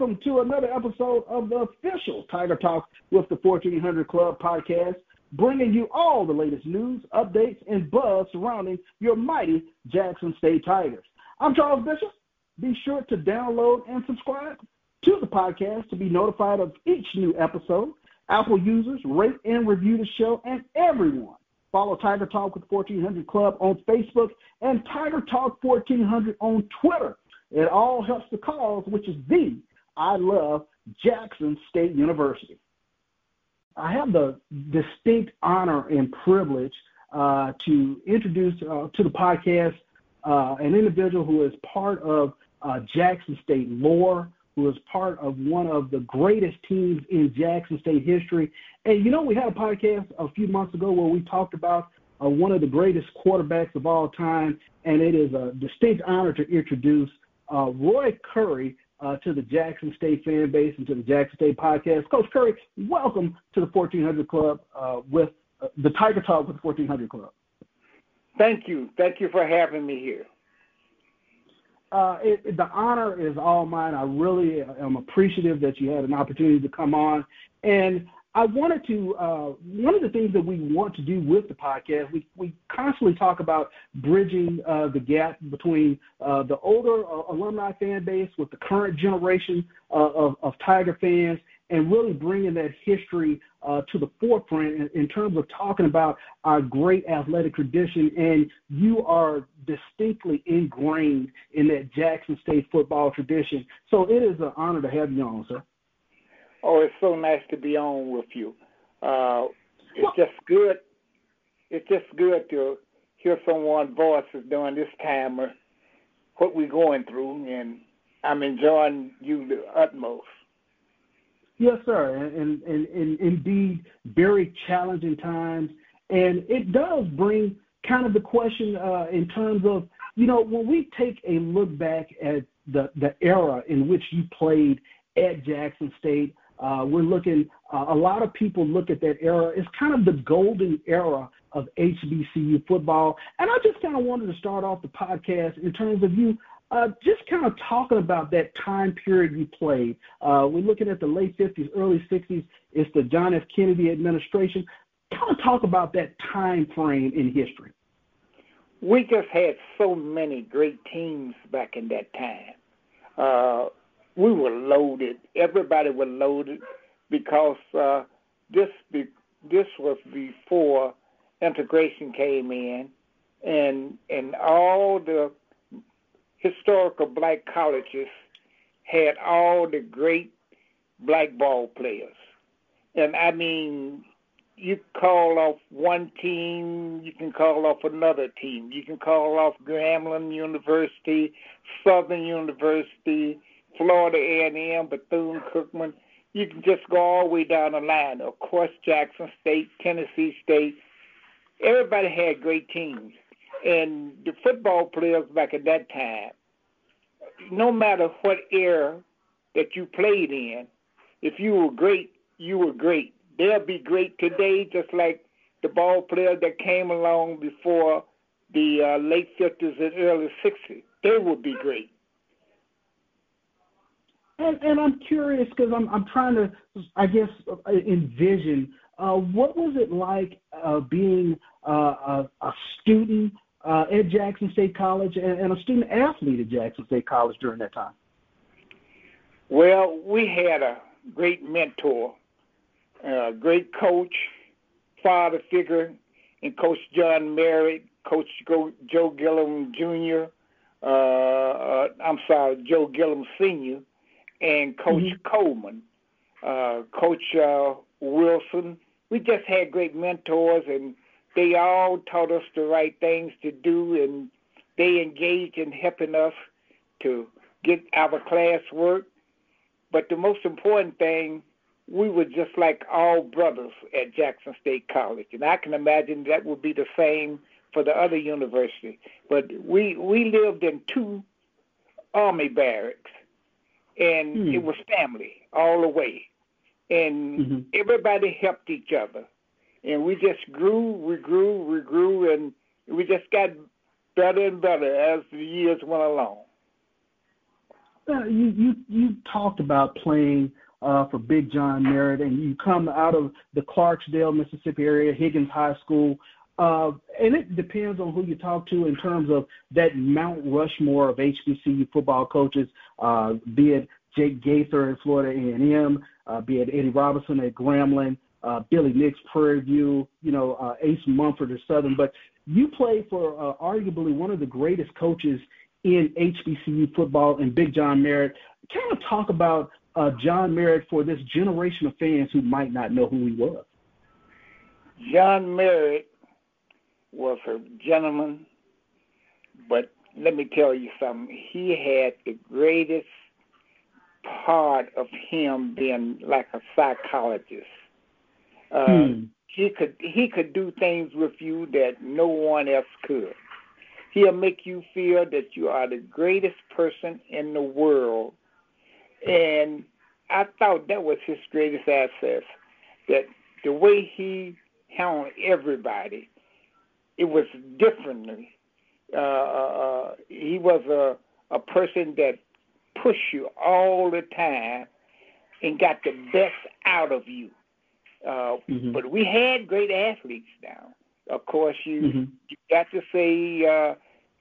Welcome to another episode of the official Tiger Talk with the 1400 Club podcast, bringing you all the latest news, updates, and buzz surrounding your mighty Jackson State Tigers. I'm Charles Bishop. Be sure to download and subscribe to the podcast to be notified of each new episode. Apple users rate and review the show, and everyone follow Tiger Talk with 1400 Club on Facebook and Tiger Talk 1400 on Twitter. It all helps the cause, which is the I love Jackson State University. I have the distinct honor and privilege uh, to introduce uh, to the podcast uh, an individual who is part of uh, Jackson State lore, who is part of one of the greatest teams in Jackson State history. And you know, we had a podcast a few months ago where we talked about uh, one of the greatest quarterbacks of all time, and it is a distinct honor to introduce uh, Roy Curry uh, to the Jackson State fan base and to the Jackson State podcast. Coach Curry, welcome to the 1400 Club uh, with uh, the Tiger Talk with the 1400 Club. Thank you. Thank you for having me here. Uh, it, the honor is all mine. I really am appreciative that you had an opportunity to come on. And I wanted to, uh, one of the things that we want to do with the podcast, we, we constantly talk about bridging uh, the gap between uh, the older uh, alumni fan base with the current generation uh, of, of Tiger fans and really bringing that history uh, to the forefront in, in, terms of talking about our great athletic tradition. And you are distinctly ingrained in that Jackson State football tradition. So it is an honor to have you on, sir. Oh, it's so nice to be on with you. Uh, it's just good. It's just good to hear someone's voices during this time of what we're going through, and I'm enjoying you the utmost. Yes, sir, and, and, and indeed, very challenging times, and it does bring kind of the question uh, in terms of you know when we take a look back at the the era in which you played at Jackson State. Uh, we're looking, uh, a lot of people look at that era. It's kind of the golden era of HBCU football. And I just kind of wanted to start off the podcast in terms of you uh, just kind of talking about that time period you played. Uh, we're looking at the late 50s, early 60s. It's the John F. Kennedy administration. Kind of talk about that time frame in history. We just had so many great teams back in that time. Uh, we were loaded. Everybody was loaded because uh, this be, this was before integration came in, and and all the historical black colleges had all the great black ball players, and I mean. You call off one team, you can call off another team. You can call off Grambling University, Southern University, Florida A&M, Bethune-Cookman. You can just go all the way down the line. Of course, Jackson State, Tennessee State. Everybody had great teams, and the football players back at that time. No matter what era that you played in, if you were great, you were great. They'll be great today, just like the ball players that came along before the uh, late 50s and early 60s. They will be great. And, and I'm curious because I'm I'm trying to I guess envision uh, what was it like uh, being uh, a, a student uh, at Jackson State College and, and, a student athlete at Jackson State College during that time. Well, we had a great mentor, a great coach, father figure and Coach John Merritt, Coach Joe Gilliam Jr., uh, uh, I'm sorry, Joe Gilliam Sr., and Coach mm-hmm. Coleman, uh, Coach uh, Wilson. We just had great mentors, and they all taught us the right things to do, and they engaged in helping us to get our class work. But the most important thing, we were just like all brothers at Jackson State College, and I can imagine that would be the same for the other university. But we we lived in two army barracks, and hmm. it was family all the way, and mm-hmm. everybody helped each other, and we just grew, we grew, we grew, and we just got better and better as the years went along. Uh, you you you talked about playing uh, for Big John Merritt, and you come out of the Clarksdale, Mississippi area, Higgins High School. Uh, and it depends on who you talk to in terms of that Mount Rushmore of HBCU football coaches, uh, be it Jake Gaither at Florida A&M, uh, be it Eddie Robinson at Grambling, uh, Billy Nicks, Prairie View, you know, uh, Ace Mumford at Southern. But you played for uh, arguably one of the greatest coaches in HBCU football and Big John Merritt. Kind of talk about uh, John Merritt for this generation of fans who might not know who he was. John Merritt was a gentleman, but let me tell you something. He had the greatest part of him being like a psychologist. Uh, hmm. He could he could do things with you that no one else could. He'll make you feel that you are the greatest person in the world, and I thought that was his greatest asset. That the way he handled everybody, it was differently. Uh, uh, he was a a person that pushed you all the time and got the best out of you. Uh, mm-hmm. But we had great athletes now. Of course, you mm-hmm. you got to say uh,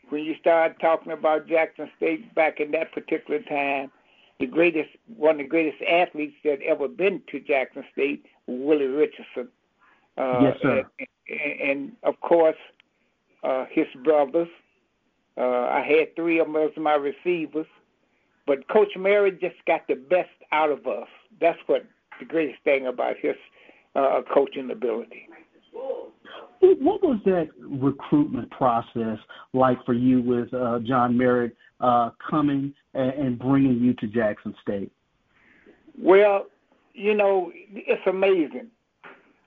when you start talking about Jackson State back in that particular time, the greatest one of the greatest athletes that ever been to Jackson State, Willie Richardson. Uh, yes, sir. And, and of course, uh, his brothers. Uh, I had three of them as my receivers, but Coach Merritt just got the best out of us. That's what the greatest thing about his uh, coaching ability. What was that recruitment process like for you with uh, John Merritt uh, coming and, and bringing you to Jackson State? Well, you know, it's amazing.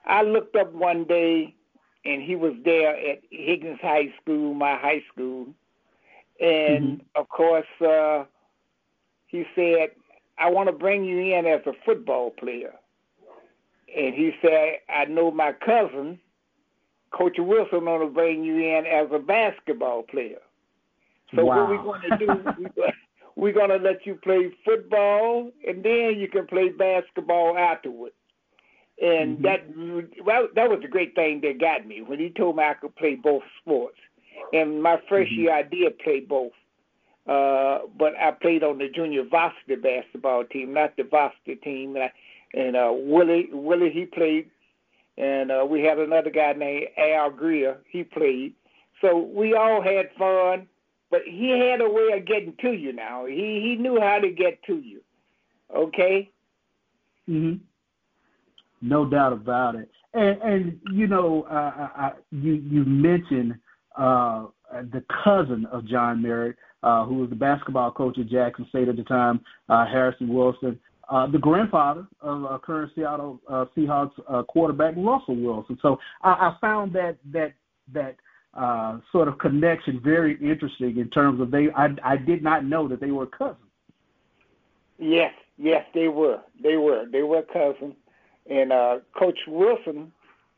I looked up one day and he was there at Higgins High School, my high school, and mm-hmm. of course uh, he said, "I want to bring you in as a football player." And he said, "I know my cousin, Coach Wilson, want to bring you in as a basketball player." So wow. what we're going to do, we're going to let you play football, and then you can play basketball afterwards and mm-hmm. that well, that was the great thing that got me when he told me I could play both sports. And my 1st mm-hmm. year, I did play both, uh, but I played on the junior varsity basketball team, not the varsity team. And, I, and uh, Willie, Willie, he played, and uh, we had another guy named Al Greer. He played. So we all had fun, but he had a way of getting to you. Now he he knew how to get to you. Okay. Mhm. No doubt about it. And, and you know, uh, I, you you mentioned uh, the cousin of John Merritt, uh, who was the basketball coach at Jackson State at the time, uh, Harrison Wilson, uh, the grandfather of uh, current Seattle uh, Seahawks uh, quarterback Russell Wilson. So I, I found that that that uh, sort of connection very interesting in terms of they. I, I did not know that they were cousins. Yes, yes, they were. They were. They were cousins. And uh, Coach Wilson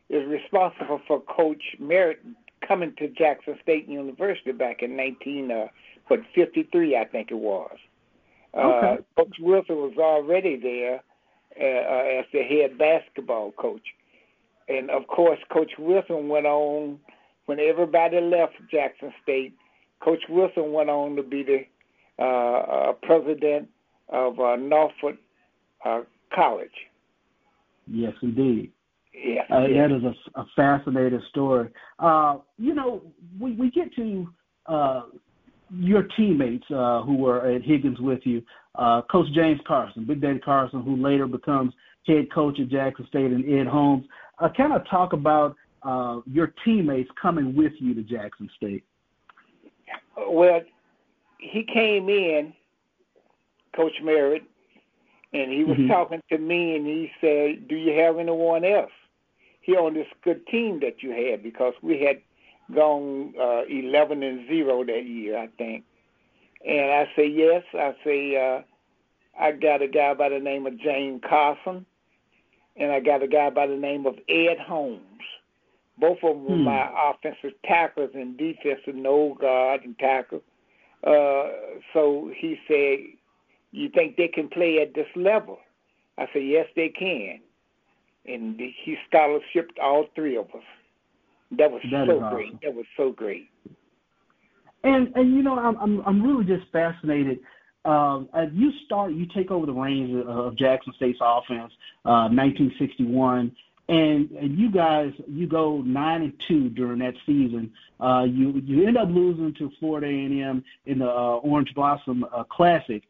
is responsible for Coach Merritt coming to Jackson State University back in 19, uh, what, 53, I think it was. Uh, okay. Uh, coach Wilson was already there uh, uh, as the head basketball coach. And of course, Coach Wilson went on, when everybody left Jackson State, Coach Wilson went on to be the uh, uh, president of uh, Norfolk uh, College. Yes, indeed. Yeah, uh, that is a, a fascinating story. Uh, you know, we, we get to uh, your teammates uh, who were at Higgins with you, uh, Coach James Carson, Big Daddy Carson, who later becomes head coach at Jackson State, and Ed Holmes. Uh, kind of talk about uh, your teammates coming with you to Jackson State. Well, he came in, Coach Merritt, and he was mm-hmm. talking to me, and he said, "Do you have anyone else here on this good team that you had?" Because we had gone uh, 11 and zero that year, I think. And I say yes. I say uh, I got a guy by the name of James Carson, and I got a guy by the name of Ed Holmes. Both of them were hmm. my offensive tacklers and defensive no guard and tackle. Uh, so he said, "You think they can play at this level?" I said, "Yes, they can." And he scholarshiped all three of us. That was that so awesome. great. That was so great. And and you know I'm I'm I'm really just fascinated. Um, as you start, you take over the reins of, of Jackson State's offense, uh, 1961, and, and you guys you go nine and two during that season. Uh, you you end up losing to Florida A&M in the uh, Orange Blossom uh, Classic.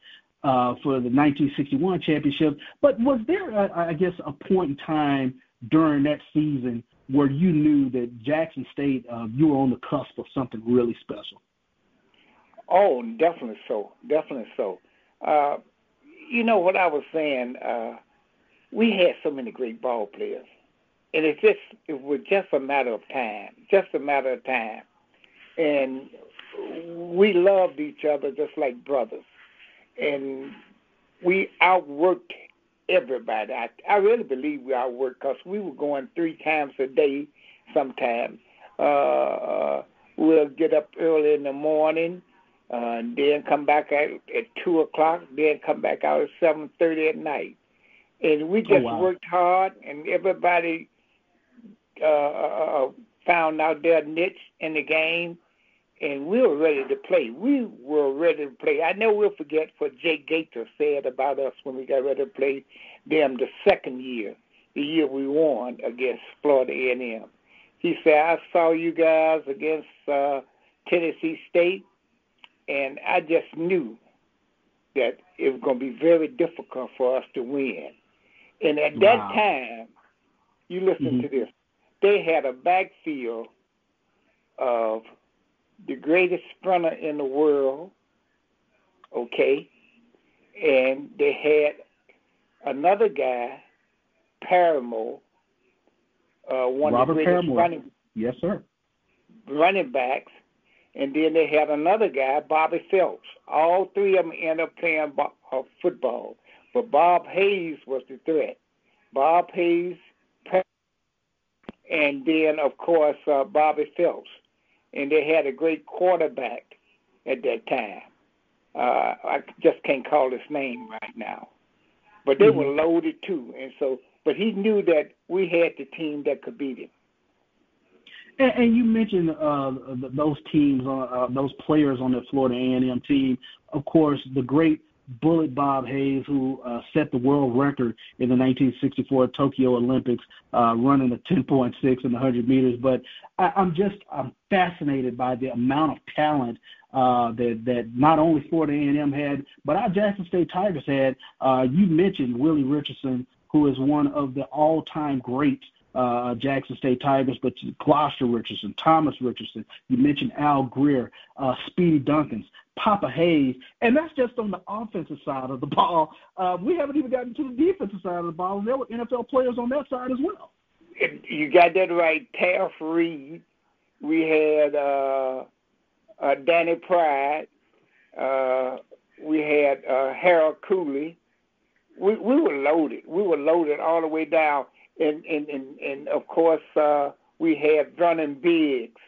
Uh, for the 1961 championship, but was there, I guess, a point in time during that season where you knew that Jackson State, uh, you were on the cusp of something really special? Oh, definitely so. Definitely so. Uh, you know what I was saying? Uh, we had so many great ball players and it's just it was just a matter of time, just a matter of time, and we loved each other just like brothers, and we outworked everybody. I, I really believe we outworked because we were going three times a day. Sometimes uh, we'll get up early in the morning, uh, and then come back at, at two o'clock, then come back out at seven thirty at night, and we oh, just oh, wow. worked hard, and everybody uh, uh, found out their niche in the game, and we were ready to play. We were ready to play. I never will forget what Jake Gaither said about us when we got ready to play them the second year, the year we won against Florida A&M. He said, "I saw you guys against uh, Tennessee State, and I just knew that it was going to be very difficult for us to win." And at wow. that time, you listen mm-hmm. to this they had a backfield of the greatest sprinter in the world, okay, and they had another guy, Paremore, uh, one Robert of the greatest Paremore. running, yes, sir, running backs, and then they had another guy, Bobby Phelps. All three of them ended up playing uh, football, but Bob Hayes was the threat. Bob Hayes and then of course uh, Bobby Phelps, and they had a great quarterback at that time. Uh, I just can't call his name right now, but they mm-hmm. were loaded too, and so. But he knew that we had the team that could beat him. And, and you mentioned uh, those teams, uh, those players on the Florida A&M team. Of course, the great Bullet Bob Hayes, who uh, set the world record in the 1964 Tokyo Olympics, uh, running a 10.6 in the 100 meters. But I, I'm just I'm fascinated by the amount of talent uh, that that not only Florida A&M had, but our Jackson State Tigers had. Uh, you mentioned Willie Richardson, who is one of the all-time greats uh, Jackson State Tigers, but Gloster Richardson, Thomas Richardson, you mentioned Al Greer, uh, Speedy Duncans, Papa Hayes, and that's just on the offensive side of the ball. Uh, we haven't even gotten to the defensive side of the ball, and there were NFL players on that side as well. You got that right, Taft Reed. We had uh, uh, Danny Pride. Uh, we had uh, Harold Cooley. We, we were loaded. We were loaded all the way down and and and, and of course uh, we had Verlon Biggs,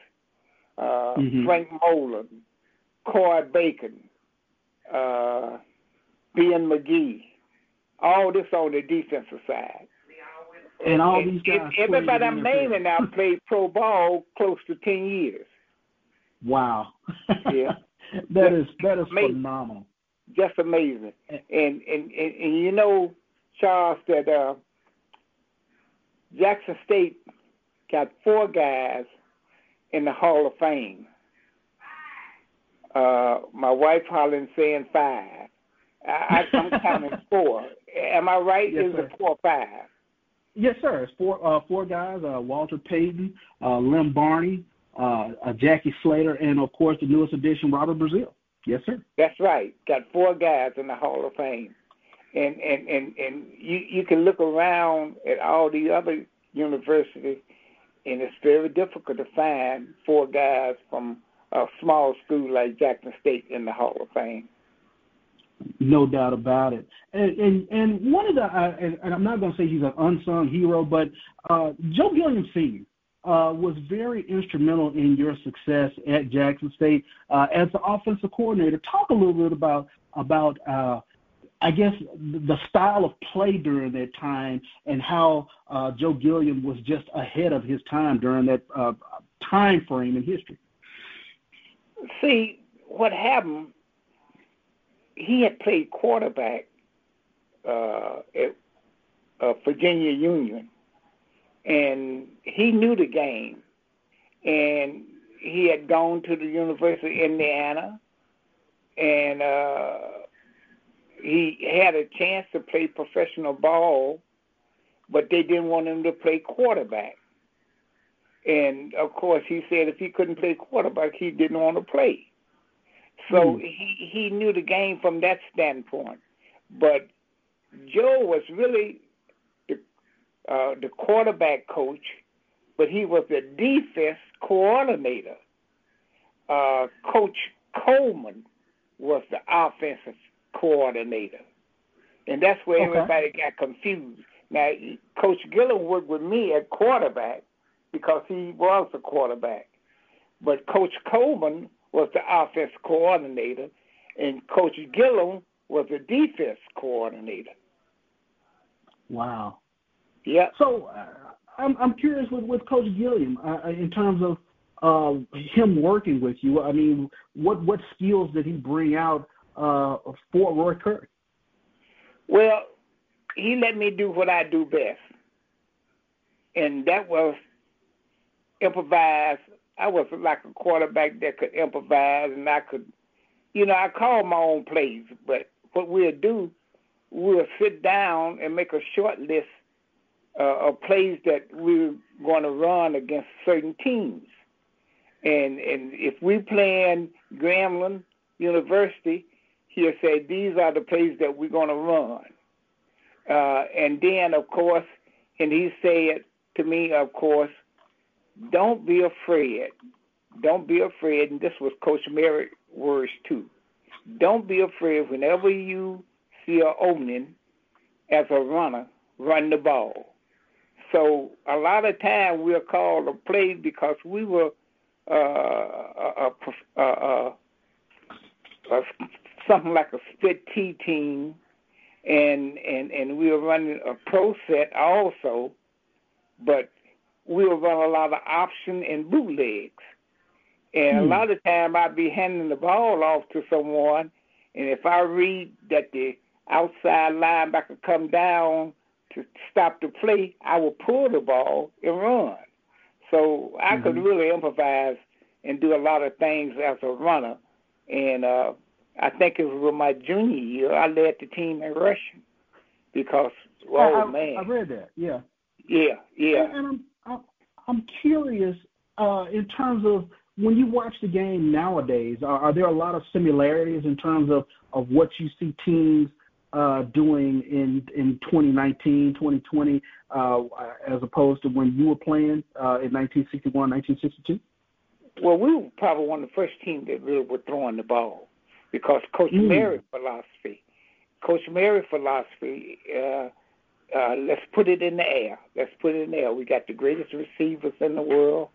uh, mm-hmm. Frank Molden, Coy Bacon, uh, Ben McGee, all this on the defensive side. And all these guys. Everybody I'm naming now played pro ball close to ten years. Wow. Yeah. that is that is phenomenal. just amazing. And and and, and you know, Charles, that uh, Jackson State got four guys in the Hall of Fame. Uh, my wife Holland saying five. I, I'm counting four. Am I right? Yes, Is sir. it four or five? Yes, sir. It's four uh, four guys: uh, Walter Payton, uh, Lem Barney, uh, uh, Jackie Slater, and of course the newest addition, Robert Brazile. Yes, sir. That's right. Got four guys in the Hall of Fame, and and and and you you can look around at all the other universities, and it's very difficult to find four guys from a small school like Jackson State in the Hall of Fame. No doubt about it. And and, and one of the uh, and, and I'm not going to say he's an unsung hero, but uh, Joe Gilliam Sr. Uh, was very instrumental in your success at Jackson State uh, as the offensive coordinator. Talk a little bit about about uh, I guess the style of play during that time and how uh, Joe Gilliam was just ahead of his time during that uh, time frame in history. See what happened. He had played quarterback uh, at uh, Virginia Union, and he knew the game. And he had gone to the University of Indiana, and uh, he had a chance to play professional ball, but they didn't want him to play quarterback. And of course, he said if he couldn't play quarterback, he didn't want to play. So Hmm. he he knew the game from that standpoint. But Joe was really the uh, the quarterback coach, but he was the defense coordinator. Uh, coach Coleman was the offensive coordinator, and that's where Okay. everybody got confused. Now, Coach Gilliam worked with me at quarterback because he was the quarterback, but Coach Coleman was the offense coordinator, and Coach Gilliam was the defense coordinator. Wow. Yeah. So uh, I'm I'm curious with with Coach Gilliam uh, in terms of uh, him working with you. I mean, what what skills did he bring out uh, for Roy Curry? Well, he let me do what I do best, and that was improvise. I was like a quarterback that could improvise, and I could, you know, I call my own plays. But what we'll do, we'll sit down and make a short list uh, of plays that we're going to run against certain teams. And and if we playing Grambling University, he'll say these are the plays that we're going to run. Uh, and then, of course, and he said to me, of course, don't be afraid. Don't be afraid. And this was Coach Merritt's words too. Don't be afraid. Whenever you see an opening as a runner, run the ball. So a lot of time we're called a play because we were uh, a, a, a, a, something like a split T team, and and and we were running a pro set also, but we were running a lot of option and bootlegs. And Hmm. a lot of time I'd be handing the ball off to someone, and if I read that the outside linebacker come down to stop the play, I would pull the ball and run. So I could Mhm. really improvise and do a lot of things as a runner. And uh, I think it was with my junior year I led the team in rushing because oh I, man, I read that. Yeah. yeah, yeah. And, and I'm I'm, curious uh, in terms of when you watch the game nowadays. Are, are there a lot of similarities in terms of of what you see teams uh, doing in in 2019, 2020, uh, as opposed to when you were playing uh, in 1961, 1962? Well, we were probably one of the first teams that really were throwing the ball because Coach Mm. Merritt's philosophy, Coach Merritt's philosophy, uh, let's put it in the air. Let's put it in the air. We got the greatest receivers in the world,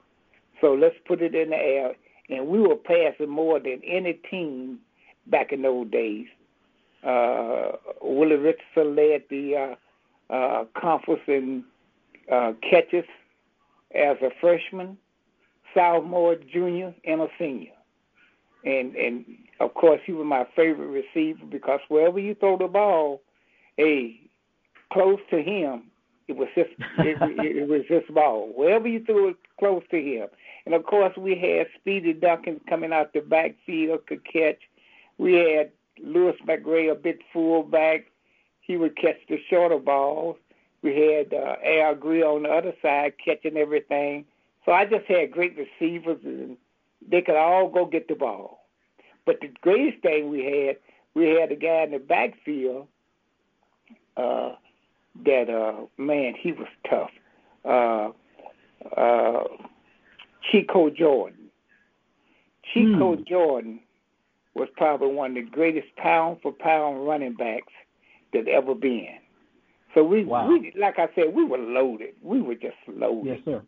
so let's put it in the air. And we were passing more than any team back in those days. Uh, Willie Richardson led the uh, uh, conference in uh, catches as a freshman sophomore, junior, and a senior. and and of course he was my favorite receiver because wherever you throw the ball, hey, close to him, it was just it, it was just ball. Wherever you threw it close to him, and of course we had Speedy Duncan coming out the backfield could catch. We had Louis McGray, a big fullback. He would catch the shorter balls. We had uh, Al Greer on the other side catching everything. So I just had great receivers, and they could all go get the ball. But the greatest thing we had, we had a guy in the backfield uh, that, uh, man, he was tough. Uh, uh, Chico Jordan. Chico hmm. Jordan was probably one of the greatest pound for pound running backs that ever been. So we, wow. we like I said, we were loaded. We were just loaded. Yes, sir.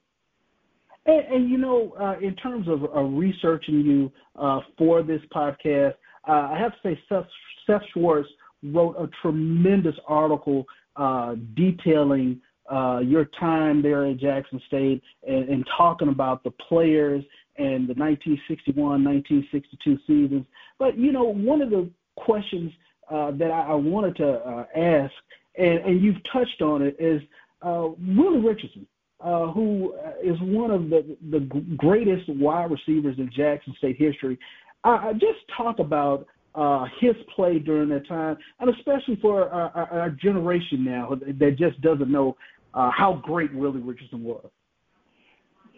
And, and you know, uh, in terms of uh, researching you uh, for this podcast, uh, I have to say Seth, Seth Schwartz wrote a tremendous article uh, detailing uh, your time there at Jackson State and, and talking about the players and the 1961, 1962 seasons. But you know, one of the questions uh, that I, I wanted to uh, ask, and, and you've touched on it, is uh, Willie Richardson, uh, who is one of the the greatest wide receivers in Jackson State history. I, just talk about uh, his play during that time, and especially for our, our, our generation now that just doesn't know uh, how great Willie Richardson was.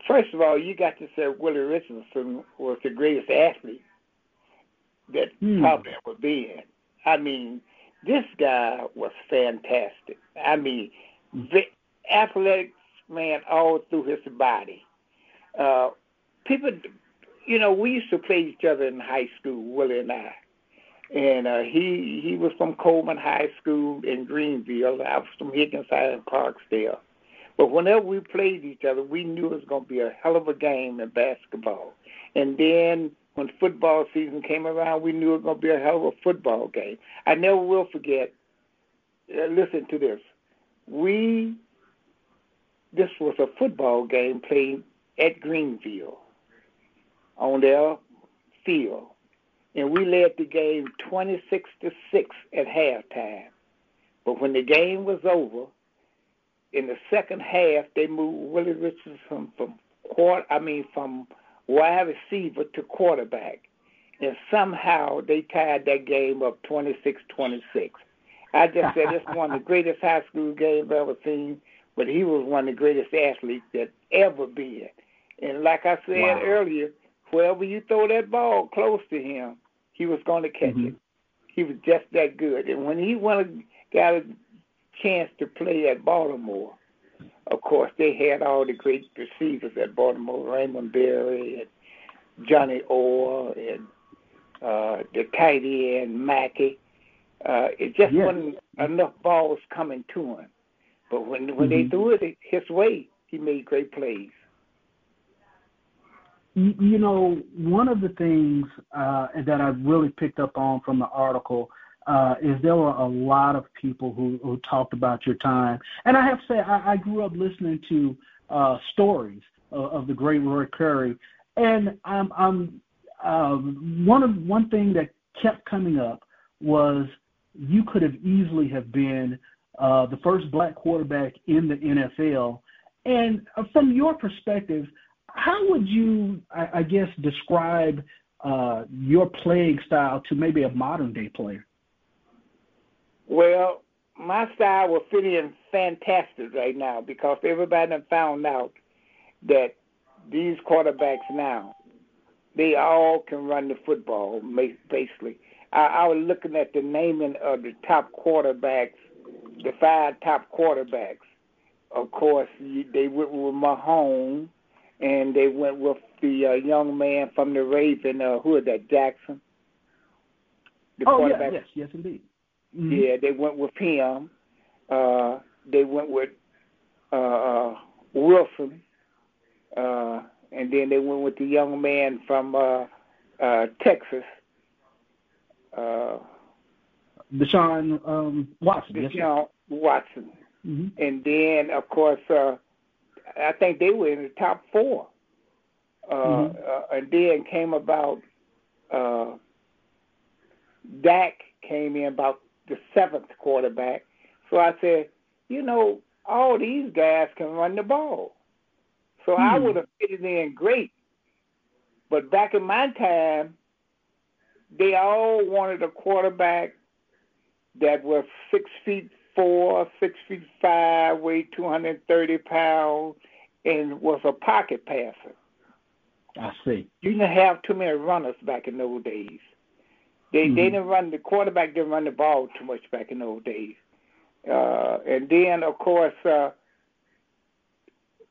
First of all, you got to say Willie Richardson was the greatest athlete that hmm. probably ever been. I mean, this guy was fantastic. I mean, the athletic man all through his body. Uh, people, you know, we used to play each other in high school, Willie and I. And uh, he he was from Coleman High School in Greenville. I was from Higginside and Clarksdale. But whenever we played each other, we knew it was going to be a hell of a game in basketball. And then when football season came around, we knew it was going to be a hell of a football game. I never will forget. Uh, listen to this. We this was a football game played at Greenville on their field, and we led the game 26 to six at halftime. But when the game was over, in the second half, they moved Willie Richardson from, from quarter. I mean, from wide receiver to quarterback, and somehow they tied that game up 26-26. I just said it's one of the greatest high school games I've ever seen, but he was one of the greatest athletes that ever been. And like I said wow. earlier, wherever you throw that ball close to him, he was going to catch mm-hmm. it. He was just that good. And when he won, got a chance to play at Baltimore, of course, they had all the great receivers at Baltimore, Raymond Berry and Johnny Orr and uh, the tight end Mackey. Uh, it just yes. wasn't enough balls coming to him. But when when mm-hmm. they threw it his way, he made great plays. You know, one of the things uh, that I really picked up on from the article uh, is there were a lot of people who, who talked about your time. And I have to say, I, I grew up listening to uh, stories of, of the great Roy Curry, and I'm, I'm uh, one of one thing that kept coming up was you could have easily have been uh, the first black quarterback in the NFL. And uh, from your perspective, how would you, I, I guess, describe uh, your playing style to maybe a modern day player? Well, my style will fit in fantastic right now because everybody done found out that these quarterbacks now, they all can run the football, basically. I, I was looking at the naming of the top quarterbacks, the five top quarterbacks. Of course, they went with Mahomes, and they went with the uh, young man from the Raven, uh, who is that, Jackson? The oh, yes, yes, yes, indeed. Mm-hmm. Yeah, they went with him. Uh, they went with uh, uh, Wilson, uh, and then they went with the young man from uh, uh, Texas. Uh, Deshaun um, Watson. Deshaun yes, Watson. Mm-hmm. And then, of course, uh, I think they were in the top four. Uh, mm-hmm. uh, and then came about uh, Dak came in about the seventh quarterback. So I said, you know, all these guys can run the ball. So hmm. I would have fitted in great. But back in my time, they all wanted a quarterback that was six feet four, six feet five, weighed 230 pounds, and was a pocket passer. I see. You didn't have too many runners back in those days. They mm-hmm. they didn't run the quarterback didn't run the ball too much back in those days. Uh, and then of course uh,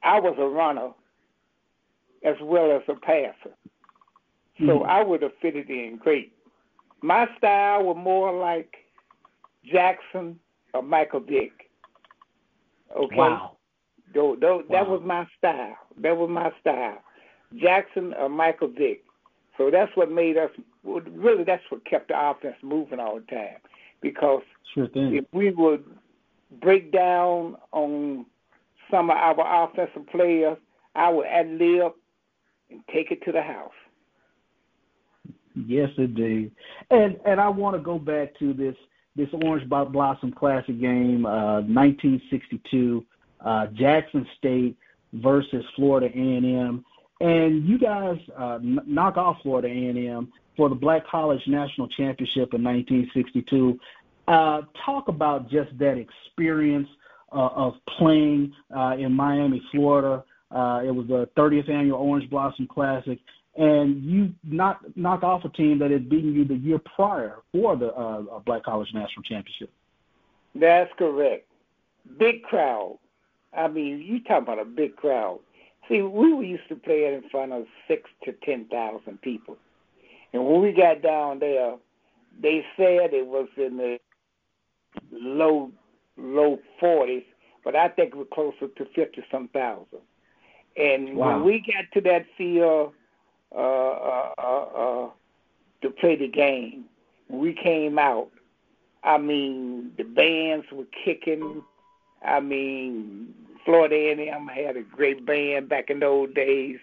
I was a runner as well as a passer. So mm-hmm. I would have fitted in great. My style was more like Jackson or Michael Vick. Okay. Wow. Though, though, wow. That was my style. That was my style. Jackson or Michael Vick. So that's what made us really. That's what kept the offense moving all the time. Because sure if we would break down on some of our offensive players, I would ad lib and take it to the house. Yes, indeed. And and I want to go back to this this Orange Blossom Classic game, uh, 1962, uh, Jackson State versus Florida A&M, and you guys uh, knock off Florida A&M for the Black College National Championship in 1962. Uh, talk about just that experience uh, of playing uh, in Miami, Florida. It was the 30th annual Orange Blossom Classic, and you knock knock off a team that had beaten you the year prior for the uh, Black College National Championship. That's correct. Big crowd. I mean, you talk about a big crowd. See, we used to play it in front of six to ten thousand people, and when we got down there, they said it was in the low low forties, but I think it was closer to fifty some thousand. And wow. when we got to that field to play the game, when we came out, I mean the bands were kicking. I mean Florida A&M had a great band back in those days.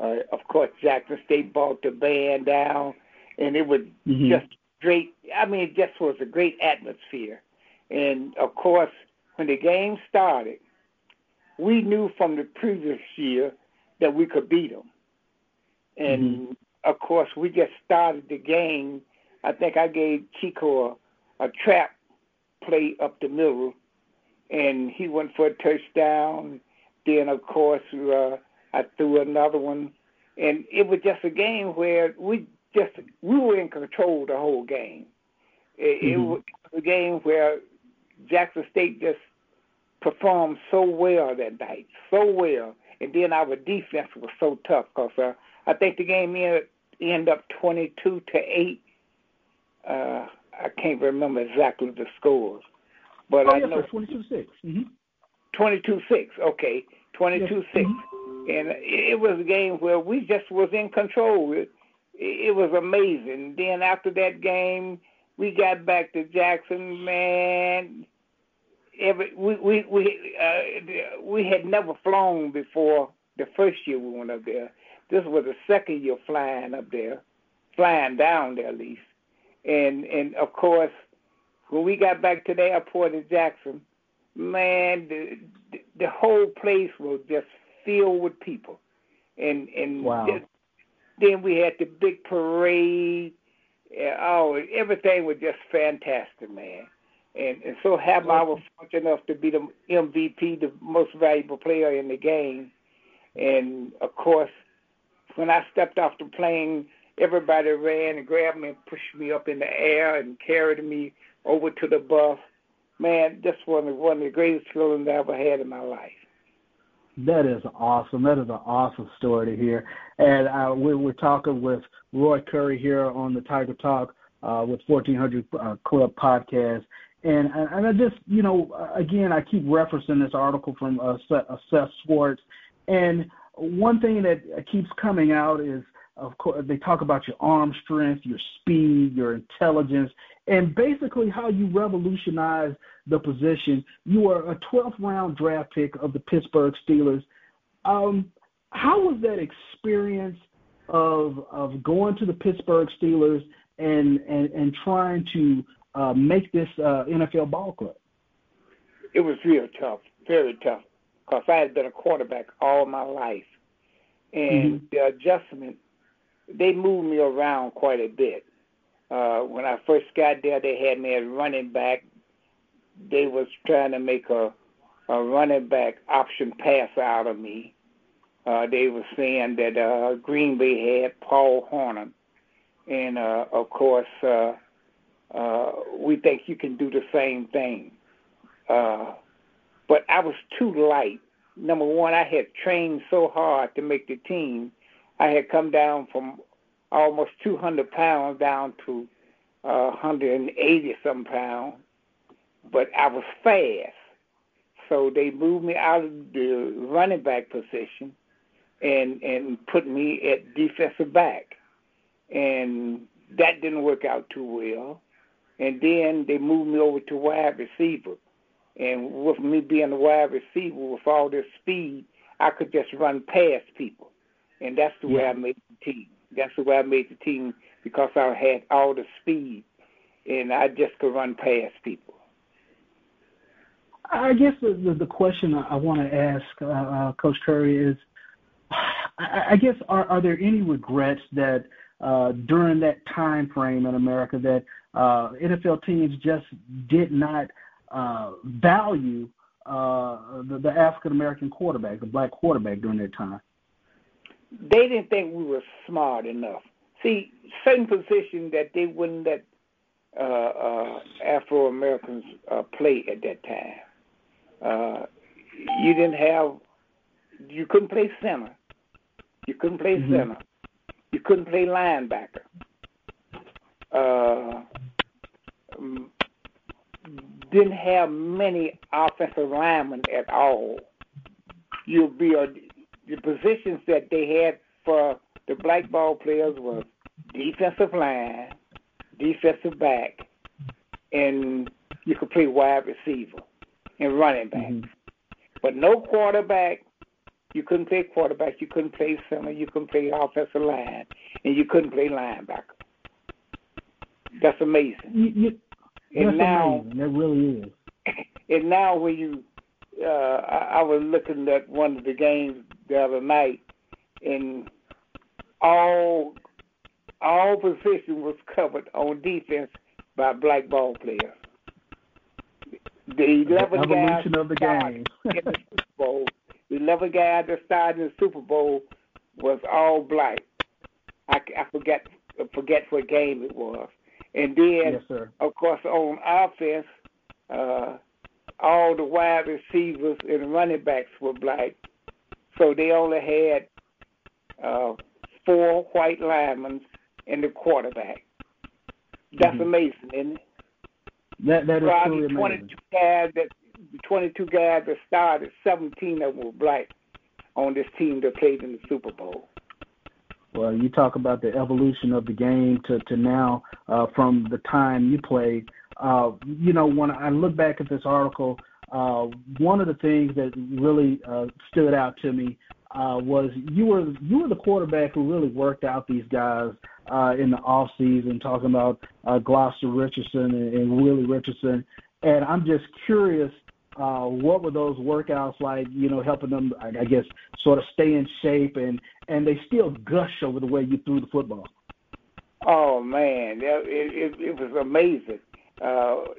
Uh, of course, Jackson State brought the band down, and it was mm-hmm. just great. I mean, it just was a great atmosphere. And of course, when the game started, we knew from the previous year that we could beat them. And mm-hmm. of course, we just started the game. I think I gave Chico a, a trap play up the middle, and he went for a touchdown. Then, of course, uh, I threw another one, and it was just a game where we just we were in control the whole game. It, mm-hmm. it was a game where Jackson State just performed so well that night, so well, and then our defense was so tough because uh, I think the game ended end up twenty-two to eight. Uh, I can't remember exactly the scores, but oh, I yes, know twenty-two six. Mm-hmm. Twenty-two six. Okay, twenty-two yes. 6 mm-hmm. and it was a game where we just was in control. It, it was amazing. Then after that game, we got back to Jackson. Man, every we we we uh, we had never flown before the first year we went up there. This was the second year flying up there, flying down there at least. And and of course, when we got back to the airport in Jackson, man, the the whole place was just filled with people. And and wow. then we had the big parade. Oh, everything was just fantastic, man. And and so have I was fortunate enough to be the MVP, the most valuable player in the game. And of course, when I stepped off the plane, everybody ran and grabbed me and pushed me up in the air and carried me over to the bus. Man, this was one of the greatest feelings I ever had in my life. That is awesome. That is an awesome story to hear. And uh, we're, we're talking with Roy Curry here on the Tiger Talk uh, with 1400 uh, Club podcast. And, and I just, you know, again, I keep referencing this article from uh, Seth Schwartz. And one thing that keeps coming out is, of course, they talk about your arm strength, your speed, your intelligence, and basically how you revolutionize the position. You are a 12th round draft pick of the Pittsburgh Steelers. Um, how was that experience of of going to the Pittsburgh Steelers and and, and trying to uh, make this uh, NFL ball club? It was real tough, very tough, because I had been a quarterback all my life, and mm-hmm. the adjustment they moved me around quite a bit. Uh, when I first got there, they had me as running back. They was trying to make a a running back option pass out of me. Uh, they were saying that uh, Green Bay had Paul Hornung, and uh, of course, uh, uh, we think you can do the same thing. Uh, but I was too light. Number one, I had trained so hard to make the team. I had come down from almost 200 pounds down to uh, 180 some pounds, but I was fast. So they moved me out of the running back position and and put me at defensive back, and that didn't work out too well. And then they moved me over to wide receiver, and with me being a wide receiver with all this speed, I could just run past people, and that's the yeah. way I made the team. That's the way I made the team because I had all the speed, and I just could run past people. I guess the the, the question I, I want to ask uh, uh, Coach Curry is, I, I guess are are there any regrets that uh, during that time frame in America that uh, NFL teams just did not uh, value uh, the, the African American quarterback, the black quarterback during that time? They didn't think we were smart enough. See, certain positions that they wouldn't let uh, uh, Afro Americans uh, play at that time. Uh, you didn't have, you couldn't play center. You couldn't play mm-hmm. center. You couldn't play linebacker. Uh, didn't have many offensive linemen at all. You'll be a, the positions that they had for the black ball players was defensive line, defensive back, and you could play wide receiver and running back. Mm-hmm. But no quarterback. You couldn't play quarterback. You couldn't play center. You couldn't play offensive line, and you couldn't play linebacker. That's amazing. You, you, and that's now, amazing. That really is. And now, when you, uh, I, I was looking at one of the games the other night, and all all position was covered on defense by black ball players. The eleven the guys of the game in the Super Bowl. The eleven guys that started in the Super Bowl was all black. I, I forget forget what game it was. And then, yes, of course, on offense, uh, all the wide receivers and running backs were black. So they only had uh, four white linemen and the quarterback. That's mm-hmm. amazing, isn't it? That that is Probably truly 22 amazing. guys that 22 guys that started, 17 of them were black on this team that played in the Super Bowl. Well, you talk about the evolution of the game to to now uh, from the time you played. Uh, you know, when I look back at this article, uh, one of the things that really uh, stood out to me uh, was you were you were the quarterback who really worked out these guys uh, in the off season, talking about uh, Gloster Richardson and, and Willie Richardson. And I'm just curious uh, what were those workouts like? You know, helping them, I guess, sort of stay in shape, and and they still gush over the way you threw the football. Oh man, it it, it was amazing. Uh,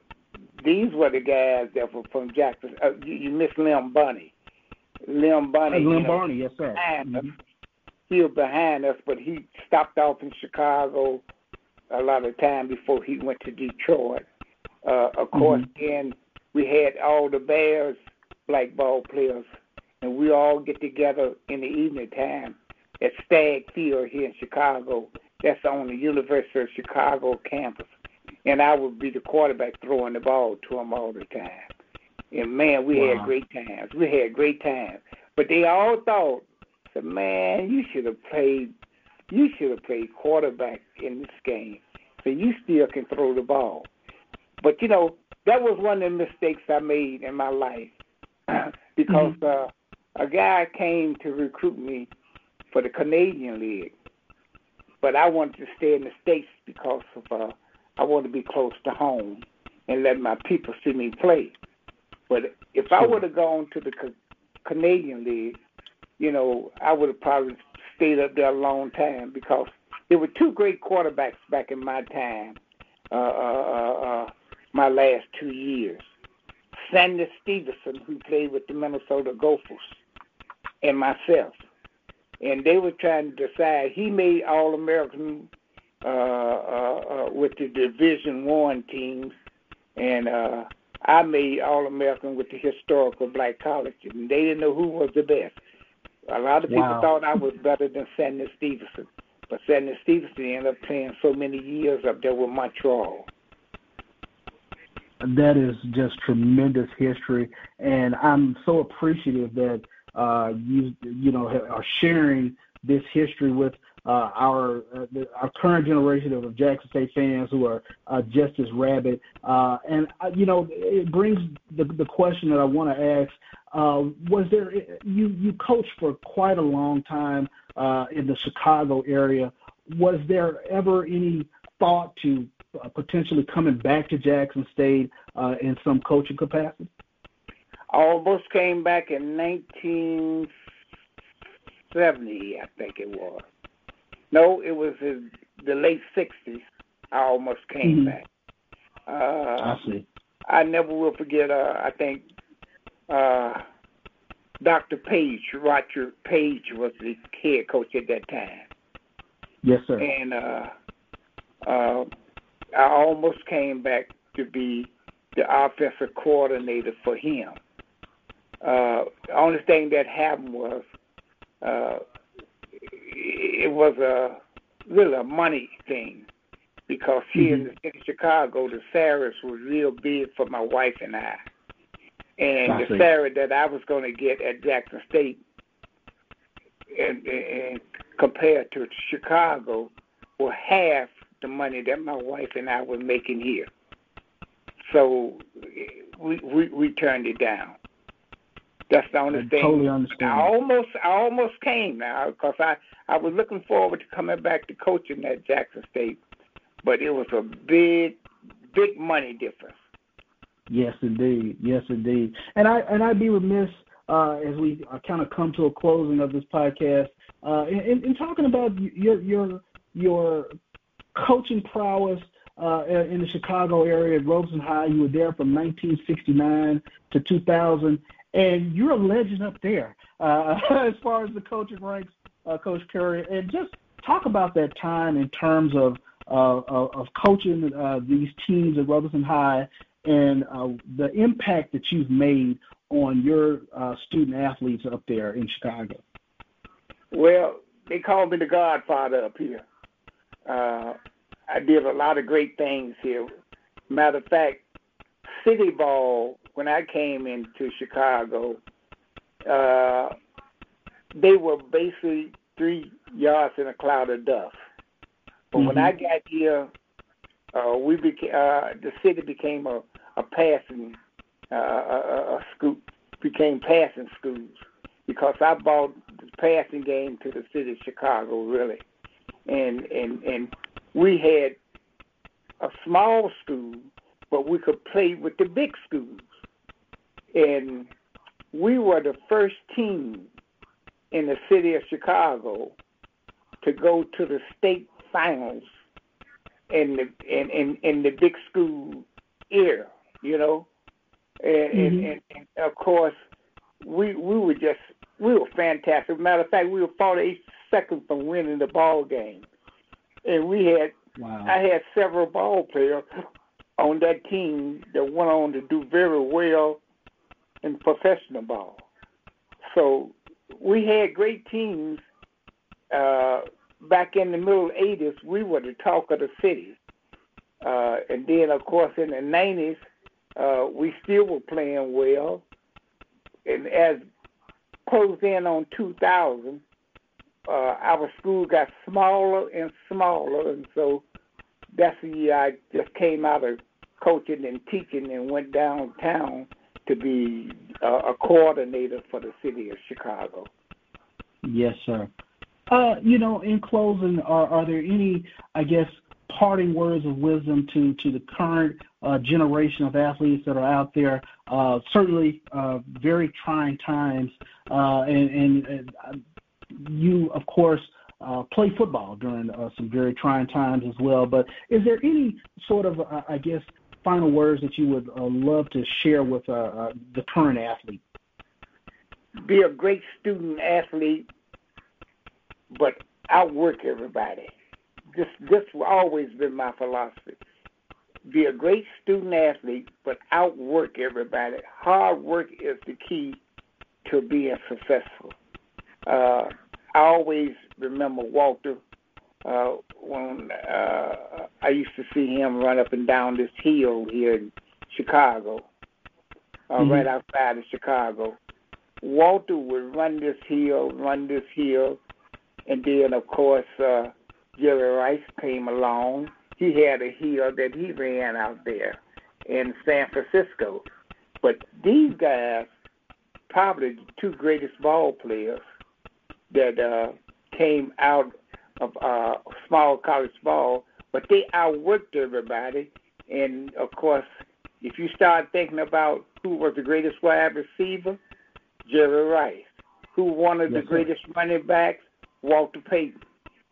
these were the guys that were from Jackson. Uh, you, you missed Lem Barney. Lem Barney. Lem Barney, yes sir. Mm-hmm. He was behind us, but he stopped off in Chicago a lot of time before he went to Detroit. Uh, of course, mm-hmm. then we had all the Bears black ball players, and we all get together in the evening time at Stagg Field here in Chicago. That's on the University of Chicago campus. And I would be the quarterback throwing the ball to them all the time. And man, we wow. had great times. We had great times. But they all thought, said, man, you should have played you should have played quarterback in this game. So you still can throw the ball. But you know, that was one of the mistakes I made in my life because mm-hmm. uh, a guy came to recruit me for the Canadian League, but I wanted to stay in the states because of uh, I wanted to be close to home and let my people see me play. But if I would have gone to the Canadian League, you know, I would have probably stayed up there a long time because there were two great quarterbacks back in my time, uh, uh, uh, uh my last two years. Sandy Stevenson, who played with the Minnesota Gophers, and myself. And they were trying to decide. He made All American uh, uh, uh, with the Division One teams, and uh, I made All American with the historical black colleges, and they didn't know who was the best. A lot of people wow. thought I was better than Sandy Stevenson, but Sandy Stevenson ended up playing so many years up there with Montreal. That is just tremendous history, and I'm so appreciative that uh, you you know are sharing this history with uh, our uh, the, our current generation of Jackson State fans who are uh, just as rabid. Uh, and uh, you know, it brings the the question that I want to ask: uh, Was there you you coached for quite a long time in the Chicago area? Was there ever any thought to potentially coming back to Jackson State uh, in some coaching capacity? I almost came back in 1970, I think it was. No, it was in the late '60s. I almost came mm-hmm. back. Uh, I see. I never will forget. Uh, I think uh, Dr. Paige, Roger Paige, was the head coach at that time. Yes, sir. And uh, uh, I almost came back to be the offensive coordinator for him. Uh, the only thing that happened was uh, it was a really a money thing because here mm-hmm. in, in Chicago, the Sarahs was real big for my wife and I. And I the see. salary that I was going to get at Jackson State, and, and compared to Chicago, were half the money that my wife and I were making here. So we we, we turned it down. That's the only I thing. Totally understand. I almost I almost came now because I I was looking forward to coming back to coaching at Jackson State, but it was a big big money difference. Yes, indeed. Yes, indeed. And I and I'd be remiss uh, as we uh, kind of come to a closing of this podcast uh, in, in talking about your your your coaching prowess uh, in the Chicago area at Robeson High. You were there from 1969 to 2000, and you're a legend up there uh, as far as the coaching ranks, uh, Coach Curry. And just talk about that time in terms of uh, of coaching uh, these teams at Robeson High and uh, the impact that you've made on your uh, student athletes up there in Chicago. Well, they call me the Godfather up here. Uh, I did a lot of great things here. Matter of fact, City Ball when I came into Chicago, uh, they were basically three yards in a cloud of dust. But mm-hmm. when I got here, uh, we became uh, the city became a, a passing uh, a, a school became passing schools because I brought the passing game to the city of Chicago really, and and and we had a small school, but we could play with the big schools and we were the first team in the city of Chicago to go to the state finals in the in in, in the big school era, you know, and, mm-hmm. and, and, and of course we we were just we were fantastic. Matter of fact, we were 48 seconds from winning the ball game, and we had wow. I had several ball players on that team that went on to do very well in professional ball. So we had great teams uh, back in the middle 80s. We were the talk of the city. Uh, and then, of course, in the 90s, uh, we still were playing well. And as closed in on 2000, uh, our school got smaller and smaller. And so that's the year I just came out of coaching and teaching and went downtown to be a, a coordinator for the city of Chicago. Yes, sir. Uh, you know, in closing, are, are there any, I guess, parting words of wisdom to to the current uh, generation of athletes that are out there? Uh, certainly, uh, very trying times, uh, and, and, uh, you, of course. Uh, play football during uh, some very trying times as well. But is there any sort of, uh, I guess, final words that you would uh, love to share with the current athlete? Be a great student athlete but outwork everybody. This this always been my philosophy. Be a great student athlete, but outwork everybody. Hard work is the key to being successful. I always remember Walter uh, when uh, I used to see him run up and down this hill here in Chicago, uh, mm-hmm. right outside of Chicago. Walter would run this hill, run this hill, and then, of course, uh, Jerry Rice came along. He had a hill that he ran out there in San Francisco. But these guys, probably the two greatest ball players that uh, came out of uh, small college ball, but they outworked everybody. And of course, if you start thinking about who was the greatest wide receiver, Jerry Rice. Who one of yes, the greatest sir. running backs, Walter Payton.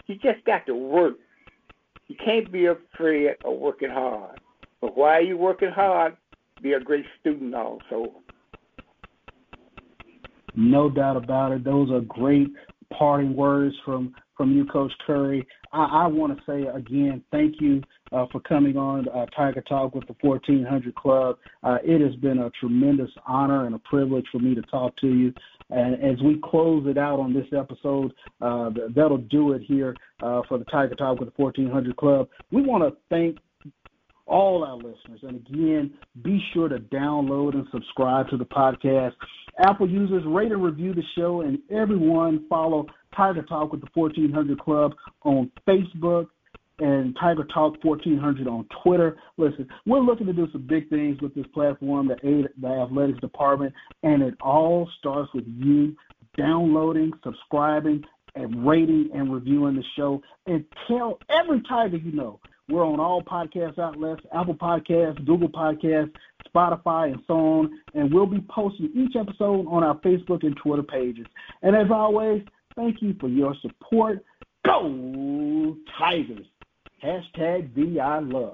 You just got to work. You can't be afraid of working hard. But while you're working hard, be a great student also. No doubt about it. Those are great parting words from from you, Coach Curry. I, I want to say again, thank you uh, for coming on uh, Tiger Talk with the 1400 Club. Uh, it has been a tremendous honor and a privilege for me to talk to you. And as we close it out on this episode, uh, that'll do it here uh, for the Tiger Talk with the 1400 Club. We want to thank all our listeners. And again, be sure to download and subscribe to the podcast. Apple users, rate and review the show, and everyone follow Tiger Talk with the 1400 Club on Facebook and Tiger Talk 1400 on Twitter. Listen, we're looking to do some big things with this platform, the aid the athletics department, and it all starts with you downloading, subscribing, and rating and reviewing the show. And tell every Tiger you know we're on all podcast outlets, Apple Podcasts, Google Podcasts, Spotify, and so on. And we'll be posting each episode on our Facebook and Twitter pages. And as always, thank you for your support. Go Tigers! Hashtag THEE I Love.